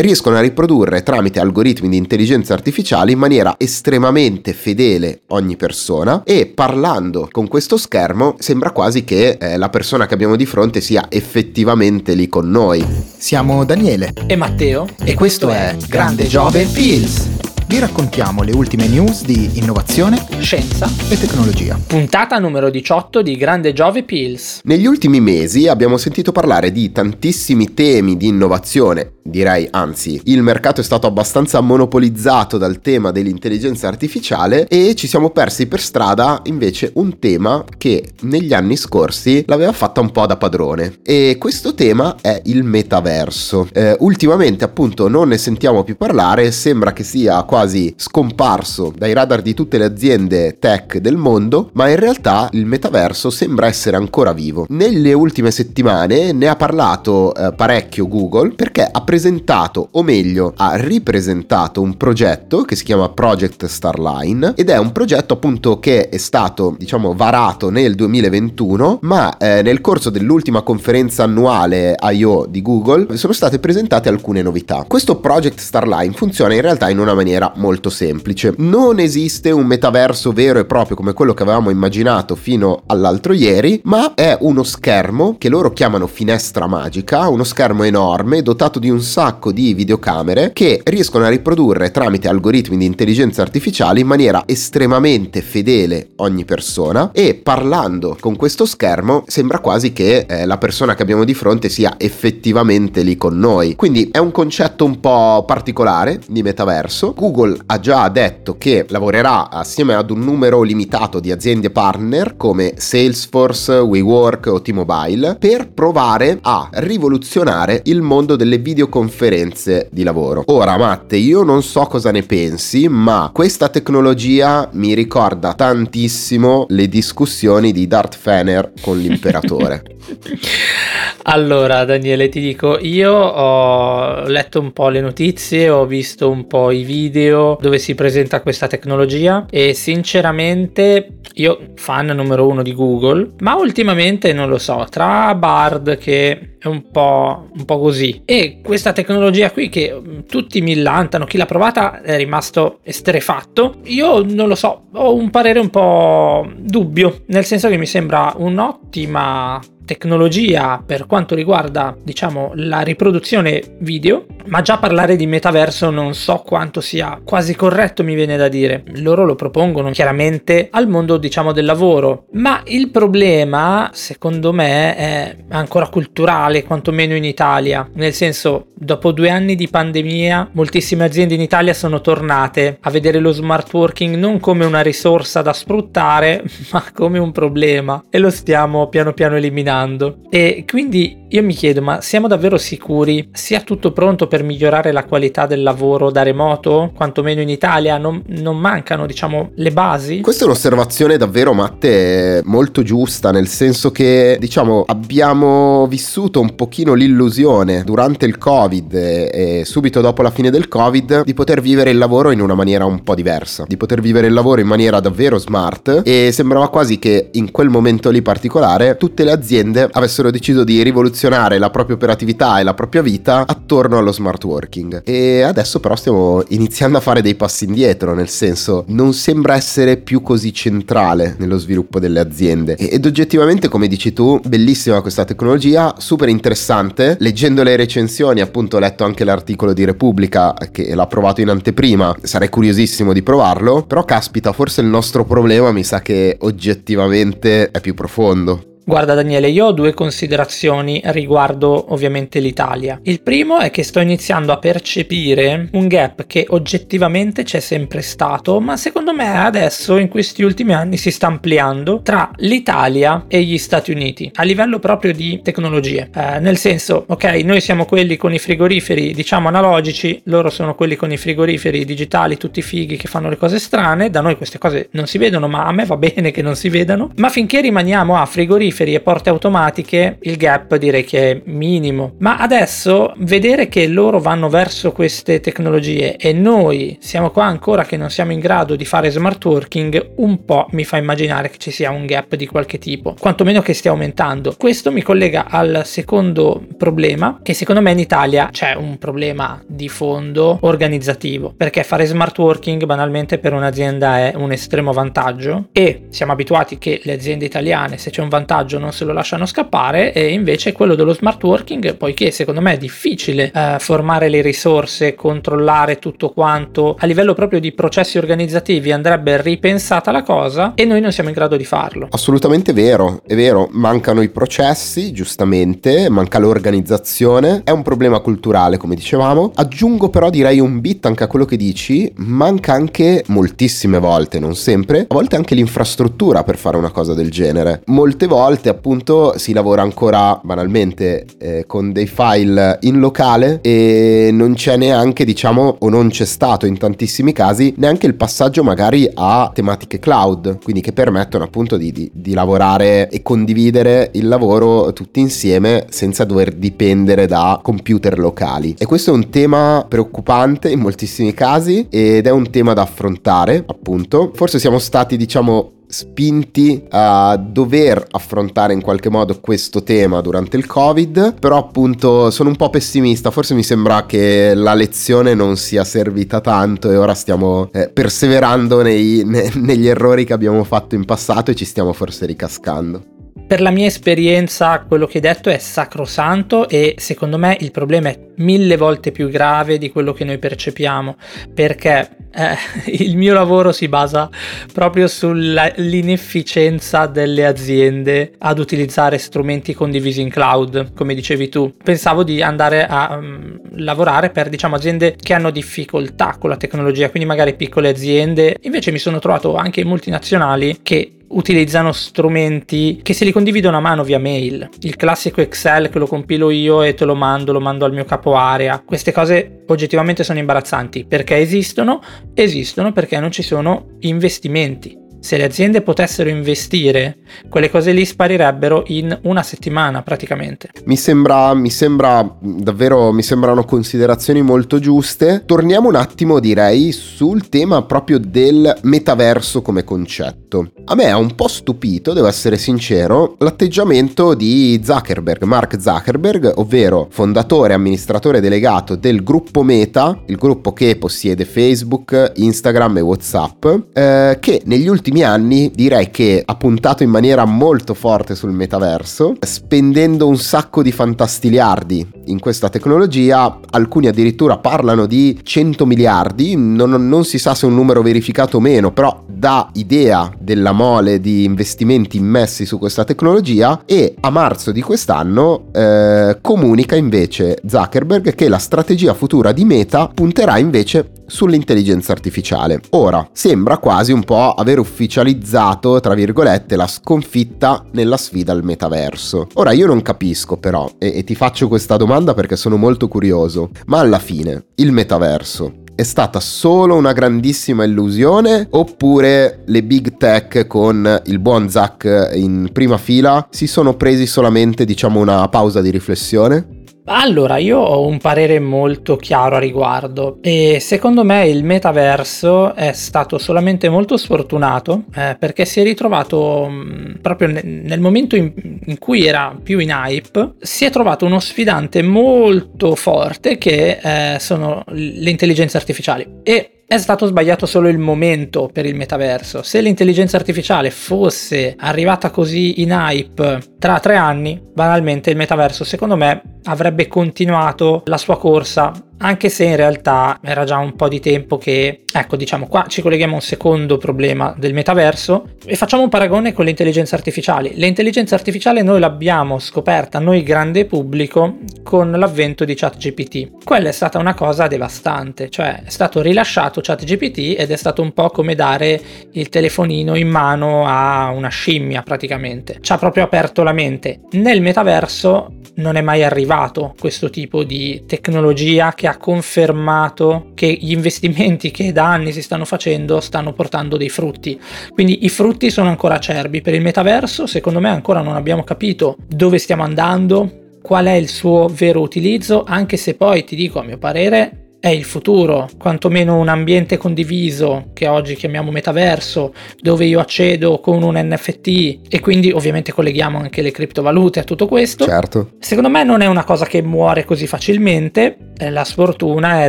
riescono a riprodurre tramite algoritmi di intelligenza artificiale in maniera estremamente fedele ogni persona e parlando con questo schermo sembra quasi che eh, la persona che abbiamo di fronte sia effettivamente lì con noi. Siamo Daniele e Matteo e questo è Grande Giove Pills vi raccontiamo le ultime news di innovazione, scienza e tecnologia. Puntata numero 18 di Grande Giove Pills. Negli ultimi mesi abbiamo sentito parlare di tantissimi temi di innovazione, direi anzi, il mercato è stato abbastanza monopolizzato dal tema dell'intelligenza artificiale e ci siamo persi per strada invece un tema che negli anni scorsi l'aveva fatta un po' da padrone e questo tema è il metaverso. Eh, ultimamente appunto non ne sentiamo più parlare, sembra che sia quasi scomparso dai radar di tutte le aziende tech del mondo, ma in realtà il metaverso sembra essere ancora vivo. Nelle ultime settimane ne ha parlato eh, parecchio Google perché ha presentato, o meglio, ha ripresentato un progetto che si chiama Project Starline ed è un progetto appunto che è stato, diciamo, varato nel 2021, ma eh, nel corso dell'ultima conferenza annuale I.O. di Google sono state presentate alcune novità. Questo Project Starline funziona in realtà in una maniera molto semplice. Non esiste un metaverso vero e proprio come quello che avevamo immaginato fino all'altro ieri, ma è uno schermo che loro chiamano finestra magica, uno schermo enorme dotato di un sacco di videocamere che riescono a riprodurre tramite algoritmi di intelligenza artificiale in maniera estremamente fedele ogni persona e parlando con questo schermo sembra quasi che eh, la persona che abbiamo di fronte sia effettivamente lì con noi. Quindi è un concetto un po' particolare di metaverso. Google ha già detto che lavorerà assieme ad un numero limitato di aziende partner come Salesforce, WeWork o T-Mobile per provare a rivoluzionare il mondo delle videoconferenze di lavoro. Ora, Matte, io non so cosa ne pensi, ma questa tecnologia mi ricorda tantissimo le discussioni di Darth Fener con l'imperatore. allora, Daniele, ti dico, io ho letto un po' le notizie, ho visto un po' i video dove si presenta questa tecnologia e sinceramente io fan numero uno di Google, ma ultimamente non lo so, tra Bard che è un po', un po' così. E questa tecnologia qui che mm, tutti millantano, chi l'ha provata è rimasto estrefatto, io non lo so, ho un parere un po' dubbio, nel senso che mi sembra un'ottima tecnologia per quanto riguarda diciamo la riproduzione video ma già parlare di metaverso non so quanto sia quasi corretto mi viene da dire. Loro lo propongono chiaramente al mondo diciamo del lavoro. Ma il problema secondo me è ancora culturale quantomeno in Italia. Nel senso dopo due anni di pandemia moltissime aziende in Italia sono tornate a vedere lo smart working non come una risorsa da sfruttare ma come un problema. E lo stiamo piano piano eliminando funzionando. E quindi io mi chiedo, ma siamo davvero sicuri sia tutto pronto per migliorare la qualità del lavoro da remoto? Quantomeno in Italia non, non mancano, diciamo, le basi? Questa è un'osservazione davvero, Matte, molto giusta, nel senso che, diciamo, abbiamo vissuto un pochino l'illusione durante il Covid e subito dopo la fine del Covid di poter vivere il lavoro in una maniera un po' diversa, di poter vivere il lavoro in maniera davvero smart e sembrava quasi che in quel momento lì particolare tutte le aziende aziende avessero deciso di rivoluzionare la propria operatività e la propria vita attorno allo smart working. E adesso però stiamo iniziando a fare dei passi indietro, nel senso non sembra essere più così centrale nello sviluppo delle aziende. Ed oggettivamente, come dici tu, bellissima questa tecnologia, super interessante. Leggendo le recensioni, appunto, ho letto anche l'articolo di Repubblica che l'ha provato in anteprima, sarei curiosissimo di provarlo, però caspita, forse il nostro problema mi sa che oggettivamente è più profondo. Guarda Daniele, io ho due considerazioni riguardo ovviamente l'Italia. Il primo è che sto iniziando a percepire un gap che oggettivamente c'è sempre stato, ma secondo me adesso in questi ultimi anni si sta ampliando tra l'Italia e gli Stati Uniti, a livello proprio di tecnologie. Eh, nel senso, ok, noi siamo quelli con i frigoriferi, diciamo analogici, loro sono quelli con i frigoriferi digitali, tutti fighi che fanno le cose strane, da noi queste cose non si vedono, ma a me va bene che non si vedano, ma finché rimaniamo a frigoriferi frigoriferi e porte automatiche il gap direi che è minimo. Ma adesso vedere che loro vanno verso queste tecnologie e noi siamo qua ancora che non siamo in grado di fare smart working, un po' mi fa immaginare che ci sia un gap di qualche tipo, quantomeno che stia aumentando. Questo mi collega al secondo problema, che secondo me in Italia c'è un problema di fondo organizzativo, perché fare smart working banalmente per un'azienda è un estremo vantaggio e siamo abituati che le aziende italiane se c'è un vantaggio non se lo lasciano scappare e invece quello dello smart working, poiché secondo me è difficile eh, formare le risorse, controllare tutto quanto a livello proprio di processi organizzativi andrebbe ripensata la cosa e noi non siamo in grado di farlo. Assolutamente vero, è vero, mancano i processi, giustamente, manca l'organizzazione, è un problema culturale come dicevamo. Aggiungo però direi un bit anche a quello che dici, manca anche moltissime volte, non sempre, a volte anche l'infrastruttura per fare una cosa del genere. Molte volte appunto si lavora ancora banalmente eh, con dei file in locale e non c'è neanche diciamo o non c'è stato in tantissimi casi neanche il passaggio magari a tematiche cloud, quindi che permettono appunto di, di, di lavorare e condividere il lavoro tutti insieme senza dover dipendere da computer locali. E questo è un tema preoccupante in moltissimi casi ed è un tema da affrontare appunto. Forse siamo stati diciamo spinti a dover affrontare in qualche modo questo tema durante il covid però appunto sono un po' pessimista. Forse mi sembra che la lezione non sia servita tanto e ora stiamo eh, perseverando nei, ne, negli errori che abbiamo fatto in passato e ci stiamo forse ricascando per la mia esperienza quello che hai detto è sacrosanto e secondo me il problema è mille volte più grave di quello che noi percepiamo perché eh, il mio lavoro si basa proprio sull'inefficienza delle aziende ad utilizzare strumenti condivisi in cloud, come dicevi tu. Pensavo di andare a um, lavorare per diciamo aziende che hanno difficoltà con la tecnologia, quindi magari piccole aziende. Invece mi sono trovato anche multinazionali che utilizzano strumenti che se li condividono a mano via mail. Il classico Excel che lo compilo io e te lo mando, lo mando al mio capo area. Queste cose oggettivamente sono imbarazzanti perché esistono, esistono perché non ci sono investimenti. Se le aziende potessero investire, quelle cose lì sparirebbero in una settimana praticamente. Mi sembra, mi sembra davvero, mi sembrano considerazioni molto giuste. Torniamo un attimo, direi, sul tema proprio del metaverso come concetto. A me ha un po' stupito, devo essere sincero, l'atteggiamento di Zuckerberg, Mark Zuckerberg, ovvero fondatore e amministratore delegato del gruppo Meta, il gruppo che possiede Facebook, Instagram e WhatsApp, eh, che negli ultimi ultimi anni direi che ha puntato in maniera molto forte sul metaverso, spendendo un sacco di fantastiliardi in questa tecnologia, alcuni addirittura parlano di 100 miliardi, non, non si sa se è un numero verificato o meno, però dà idea della mole di investimenti immessi su questa tecnologia e a marzo di quest'anno eh, comunica invece Zuckerberg che la strategia futura di Meta punterà invece sull'intelligenza artificiale. Ora, sembra quasi un po' aver ufficializzato, tra virgolette, la sconfitta nella sfida al metaverso. Ora, io non capisco però, e, e ti faccio questa domanda perché sono molto curioso, ma alla fine, il metaverso è stata solo una grandissima illusione oppure le big tech con il buon Zack in prima fila si sono presi solamente diciamo una pausa di riflessione? Allora, io ho un parere molto chiaro a riguardo e secondo me il metaverso è stato solamente molto sfortunato eh, perché si è ritrovato mh, mm, proprio ne- nel momento in-, in, cui era più in hype, si è trovato uno sfidante molto forte che eh, sono le intelligenze artificiali. E è stato sbagliato solo il momento per il metaverso. Se l'intelligenza artificiale fosse arrivata così in hype tra tre anni, banalmente il metaverso secondo me avrebbe continuato la sua corsa anche se in realtà era già un po' di tempo che, ecco diciamo qua ci colleghiamo a un secondo problema del metaverso e facciamo un paragone con le intelligenze artificiali. Le intelligenze artificiali noi l'abbiamo scoperta, noi grande pubblico, con l'avvento di ChatGPT. Quella è stata una cosa devastante, cioè è stato rilasciato ChatGPT ed è stato un po' come dare il telefonino in mano a una scimmia praticamente. Ci ha proprio aperto la mente. Nel metaverso non è mai arrivato questo tipo di tecnologia che ha confermato che gli investimenti che da anni si stanno facendo stanno portando dei frutti. Quindi i frutti sono ancora acerbi. Per il metaverso, secondo me, ancora non abbiamo capito dove stiamo andando, qual è il suo vero utilizzo, anche se poi ti dico a mio parere è il futuro, quantomeno un ambiente condiviso che oggi chiamiamo metaverso, dove io accedo con un NFT e quindi ovviamente colleghiamo anche le criptovalute a tutto questo. Certo. Secondo me non è una cosa che muore così facilmente, eh, la sfortuna è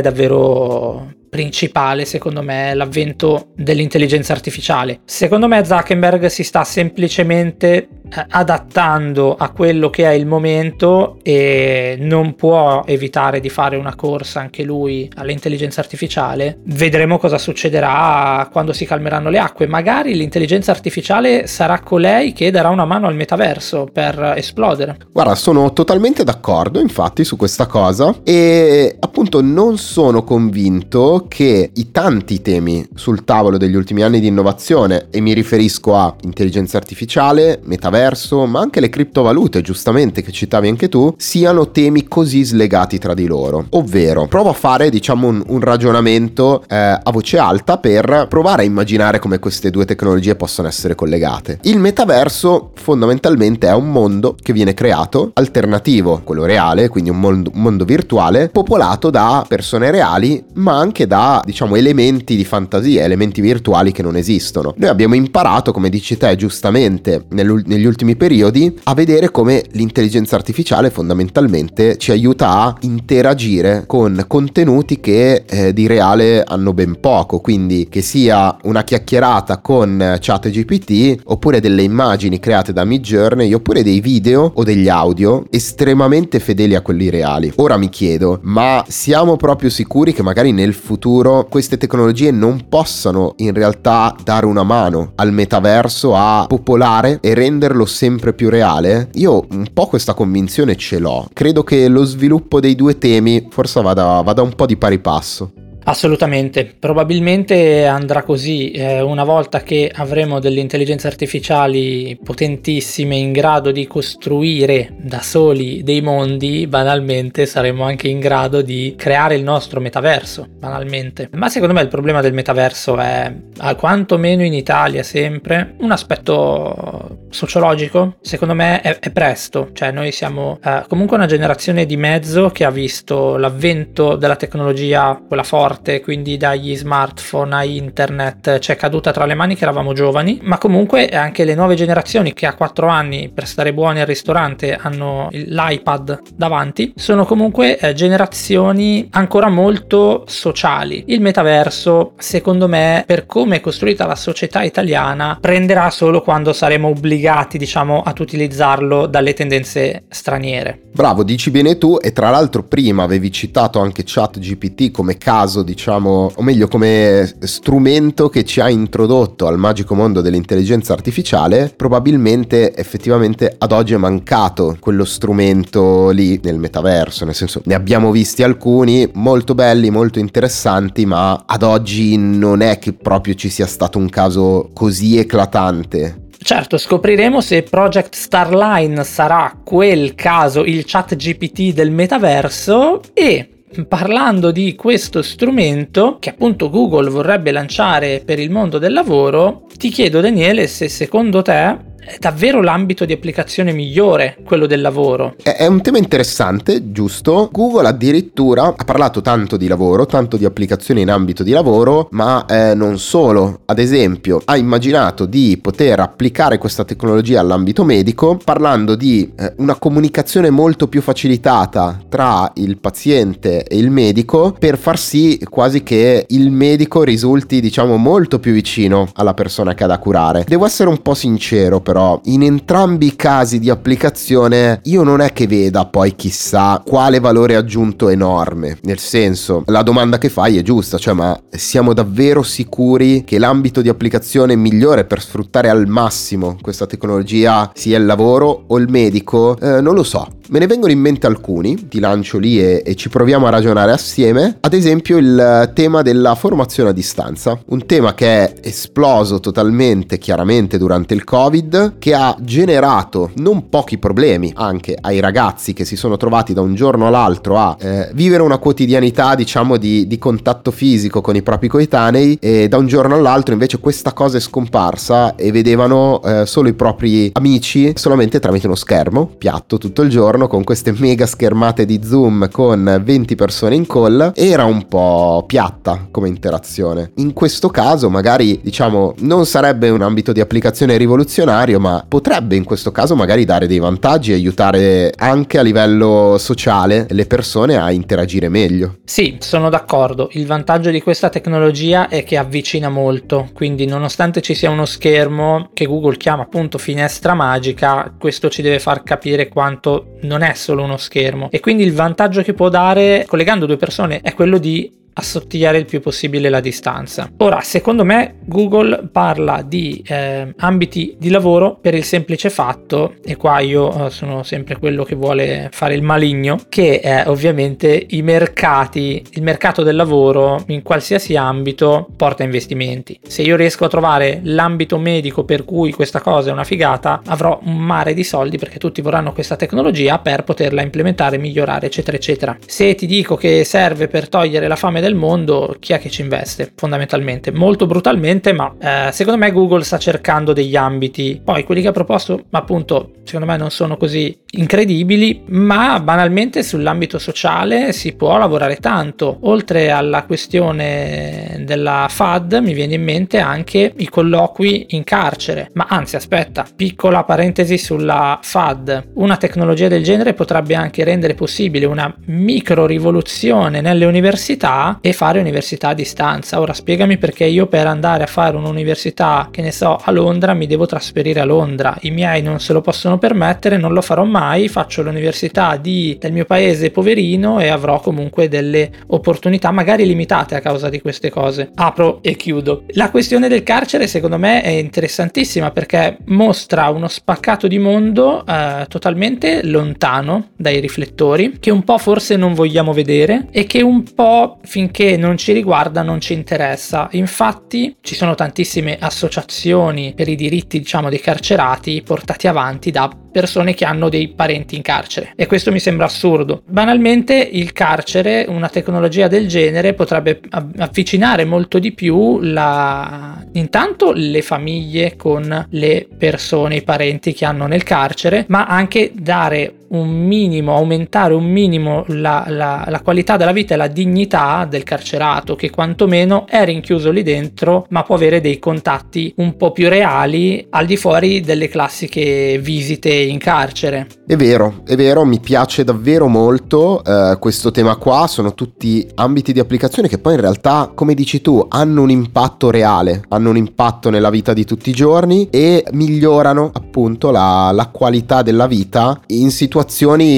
davvero principale, secondo me, l'avvento dell'intelligenza artificiale. Secondo me Zuckerberg si sta semplicemente eh, adattando a quello che è il momento e non può evitare di fare una corsa anche lui all'intelligenza artificiale. Vedremo cosa succederà quando si calmeranno le acque. Magari l'intelligenza artificiale sarà colei che darà una mano al metaverso per esplodere. Guarda, sono totalmente d'accordo infatti su questa cosa e appunto non sono convinto che i tanti temi sul tavolo degli ultimi anni di innovazione e mi riferisco a intelligenza artificiale, metaverso, ma anche le criptovalute, giustamente che citavi anche tu, siano temi così slegati tra di loro. Ovvero, provo a fare, diciamo, un, un ragionamento eh, a voce alta per provare a immaginare come queste due tecnologie possono essere collegate. Il metaverso fondamentalmente è un mondo che viene creato, alternativo quello reale, quindi un mondo, un mondo virtuale, popolato da persone reali, ma anche da, diciamo, elementi di fantasia, elementi virtuali che non esistono. Noi abbiamo imparato, come dici te giustamente, negli ultimi periodi a vedere come l'intelligenza artificiale fondamentalmente ci aiuta a interagire con contenuti che eh, di reale hanno ben poco, quindi che sia una chiacchierata con ChatGPT oppure delle immagini create da Midjourney oppure dei video o degli audio estremamente fedeli a quelli reali. Ora mi chiedo, ma siamo proprio sicuri che magari nel futuro queste tecnologie non possano in realtà dare una mano al metaverso a popolare e renderlo sempre più reale, io un po' questa convinzione ce l'ho. Credo che lo sviluppo dei due temi forse vada, vada un po' di pari passo. Assolutamente, probabilmente andrà così. Eh, una volta che avremo delle intelligenze artificiali potentissime in grado di costruire da soli dei mondi, banalmente saremo anche in grado di creare il nostro metaverso, banalmente. Ma secondo me il problema del metaverso è, quantomeno in Italia sempre, un aspetto sociologico, secondo me è, è presto, cioè noi siamo eh, comunque una generazione di mezzo che ha visto l'avvento della tecnologia, quella forte, forte, quindi dagli smartphone a internet, ci caduta tra le mani che eravamo giovani, ma comunque anche le nuove generazioni che a 4 anni per stare buoni al ristorante hanno l'iPad davanti, sono comunque eh, generazioni ancora molto sociali. Il metaverso, secondo me, per come è costruita la società italiana, prenderà solo quando saremo obbligati, diciamo, ad utilizzarlo dalle tendenze straniere. Bravo, dici bene tu e tra l'altro prima avevi citato anche ChatGPT come caso diciamo, o meglio come strumento che ci ha introdotto al magico mondo dell'intelligenza artificiale, probabilmente effettivamente ad oggi è mancato quello strumento lì nel metaverso, nel senso ne abbiamo visti alcuni molto belli, molto interessanti, ma ad oggi non è che proprio ci sia stato un caso così eclatante. Certo, scopriremo se Project Starline sarà quel caso, il chat GPT del metaverso e parlando di questo strumento che appunto Google vorrebbe lanciare per il mondo del lavoro, ti chiedo Daniele se secondo te è davvero l'ambito di applicazione migliore, quello del lavoro. È un tema interessante, giusto? Google addirittura ha parlato tanto di lavoro, tanto di applicazioni in ambito di lavoro, ma eh, non solo. Ad esempio, ha immaginato di poter applicare questa tecnologia all'ambito medico, parlando di eh, una comunicazione molto più facilitata tra il paziente e il medico per far sì quasi che il medico risulti, diciamo, molto più vicino alla persona che ha da curare. Devo essere un po' sincero, però però in entrambi i casi di applicazione io non è che veda poi chissà quale valore aggiunto enorme. Nel senso, la domanda che fai è giusta, cioè ma siamo davvero sicuri che l'ambito di applicazione migliore per sfruttare al massimo questa tecnologia sia il lavoro o il medico? Eh, non lo so. Me ne vengono in mente alcuni, ti lancio lì e, e, ci proviamo a ragionare assieme. Ad esempio il tema della formazione a distanza, un tema che è esploso totalmente chiaramente durante il Covid che ha generato non pochi problemi anche ai ragazzi che si sono trovati da un giorno all'altro a eh, vivere una quotidianità diciamo di, di, contatto fisico con i propri coetanei e da un giorno all'altro invece questa cosa è scomparsa e vedevano eh, solo i propri amici solamente tramite uno schermo piatto tutto il giorno con queste mega schermate di zoom con 20 persone in call era un po' piatta come interazione in questo caso magari diciamo non sarebbe un ambito di applicazione rivoluzionario ma potrebbe in questo caso magari dare dei vantaggi e aiutare anche a livello sociale le persone a interagire meglio. Sì, sono d'accordo. Il vantaggio di questa tecnologia è che avvicina molto, quindi nonostante ci sia uno schermo che Google chiama appunto finestra magica, questo ci deve far capire quanto non è solo uno schermo. E quindi il vantaggio che può dare collegando due persone è quello di assottigliare il più possibile la distanza. Ora, secondo me, Google parla di eh, ambiti di lavoro per il semplice fatto, e qua io eh, sono sempre quello che vuole fare il maligno, che eh, ovviamente i mercati, il mercato del lavoro in qualsiasi ambito porta investimenti. Se io riesco a trovare l'ambito medico per cui questa cosa è una figata, avrò un mare di soldi perché tutti vorranno questa tecnologia per poterla implementare, migliorare, eccetera, eccetera. Se ti dico che serve per togliere la fame del mondo, chi è che ci investe fondamentalmente? Molto brutalmente, ma eh, secondo me Google sta cercando degli ambiti. Poi quelli che ha proposto, appunto, secondo me non sono così incredibili, ma banalmente sull'ambito sociale si può lavorare tanto. Oltre alla questione della FAD, mi viene in mente anche i colloqui in carcere. Ma anzi, aspetta, piccola parentesi sulla FAD. Una tecnologia del genere potrebbe anche rendere possibile una micro rivoluzione nelle università e fare università a distanza. Ora spiegami perché io per andare a fare un'università, che ne so, a Londra mi devo trasferire a Londra. I miei non se lo possono permettere, non lo farò mai, faccio l'università di, del mio paese poverino e avrò comunque delle opportunità magari limitate a causa di queste cose. Apro e chiudo. La questione del carcere secondo me è interessantissima perché mostra uno spaccato di mondo eh, totalmente lontano dai riflettori che un po' forse non vogliamo vedere e che un po' fin finché non ci riguarda non ci interessa. Infatti ci sono tantissime associazioni per i diritti diciamo dei carcerati portati avanti da persone che hanno dei parenti in carcere e questo mi sembra assurdo. Banalmente il carcere, una tecnologia del genere potrebbe avvicinare molto di più la... intanto le famiglie con le persone, i parenti che hanno nel carcere, ma anche dare un minimo, aumentare un minimo la, la, la, qualità della vita e la dignità del carcerato che quantomeno è rinchiuso lì dentro ma può avere dei contatti un po' più reali al di fuori delle classiche visite in carcere. È vero, è vero, mi piace davvero molto eh, questo tema qua, sono tutti ambiti di applicazione che poi in realtà, come dici tu, hanno un impatto reale, hanno un impatto nella vita di tutti i giorni e migliorano appunto la, la qualità della vita in situazioni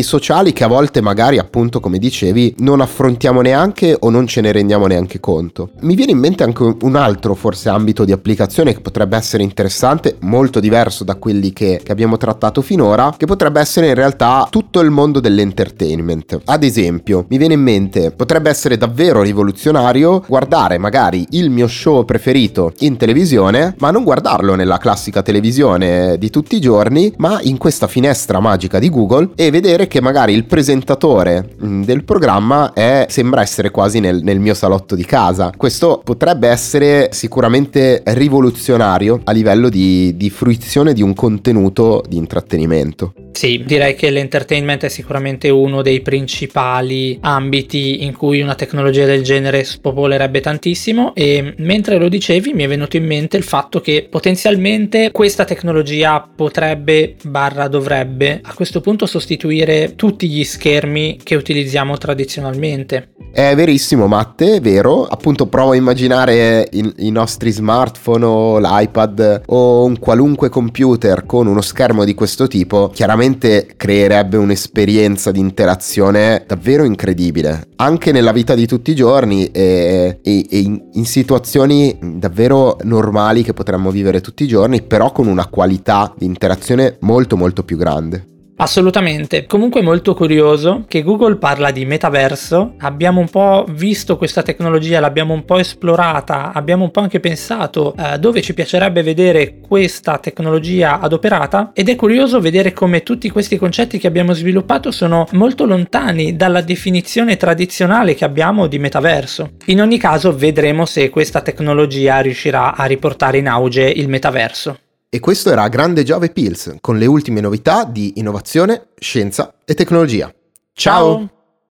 sociali che a volte magari appunto come dicevi non affrontiamo neanche o non ce ne rendiamo neanche conto. Mi viene in mente anche un altro forse ambito di applicazione che potrebbe essere interessante, molto diverso da quelli che, che abbiamo trattato finora, che potrebbe essere in realtà tutto il mondo dell'entertainment. Ad esempio, mi viene in mente, potrebbe essere davvero rivoluzionario guardare magari il mio show preferito in televisione, ma non guardarlo nella classica televisione di tutti i giorni, ma in questa finestra magica di Google e vedere che magari il presentatore mm, del programma è, sembra essere quasi nel, nel mio salotto di casa. Questo potrebbe essere sicuramente rivoluzionario a livello di, di fruizione di un contenuto di intrattenimento intrattenimento. Sì, direi che l'entertainment è sicuramente uno dei principali ambiti in cui una tecnologia del genere spopolerebbe tantissimo e mentre lo dicevi mi è venuto in mente il fatto che potenzialmente questa tecnologia potrebbe barra dovrebbe a questo punto sostituire tutti gli schermi che utilizziamo tradizionalmente. È verissimo Matte, è vero, appunto provo a immaginare i, i nostri smartphone o l'iPad o un qualunque computer con uno schermo di questo tipo, chiaramente creerebbe un'esperienza di interazione davvero incredibile, anche nella vita di tutti i giorni e, e, e in, in situazioni davvero normali che potremmo vivere tutti i giorni, però con una qualità di interazione molto molto più grande. Assolutamente. Comunque molto curioso che Google parla di metaverso. Abbiamo un po' visto questa tecnologia, l'abbiamo un po' esplorata, abbiamo un po' anche pensato eh, dove ci piacerebbe vedere questa tecnologia adoperata ed è curioso vedere come tutti questi concetti che abbiamo sviluppato sono molto lontani dalla definizione tradizionale che abbiamo di metaverso. In ogni caso vedremo se questa tecnologia riuscirà a riportare in auge il metaverso. E questo era Grande Giove Pills con le ultime novità di innovazione, scienza e tecnologia. Ciao. Ciao.